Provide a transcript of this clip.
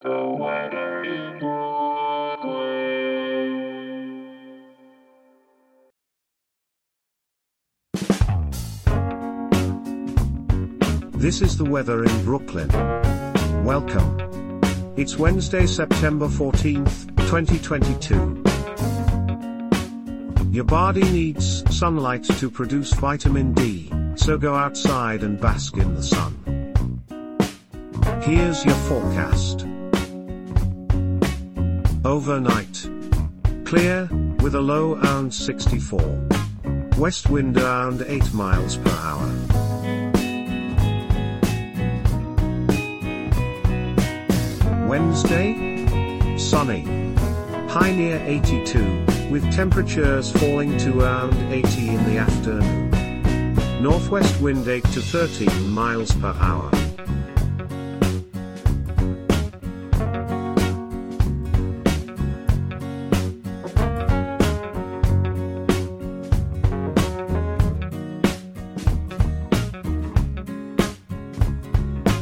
This is the weather in Brooklyn. Welcome. It's Wednesday, September 14th, 2022. Your body needs sunlight to produce vitamin D, so go outside and bask in the sun. Here's your forecast. Overnight. Clear, with a low around 64. West wind around 8 miles per hour. Wednesday? Sunny. High near 82, with temperatures falling to around 80 in the afternoon. Northwest wind 8 to 13 miles per hour.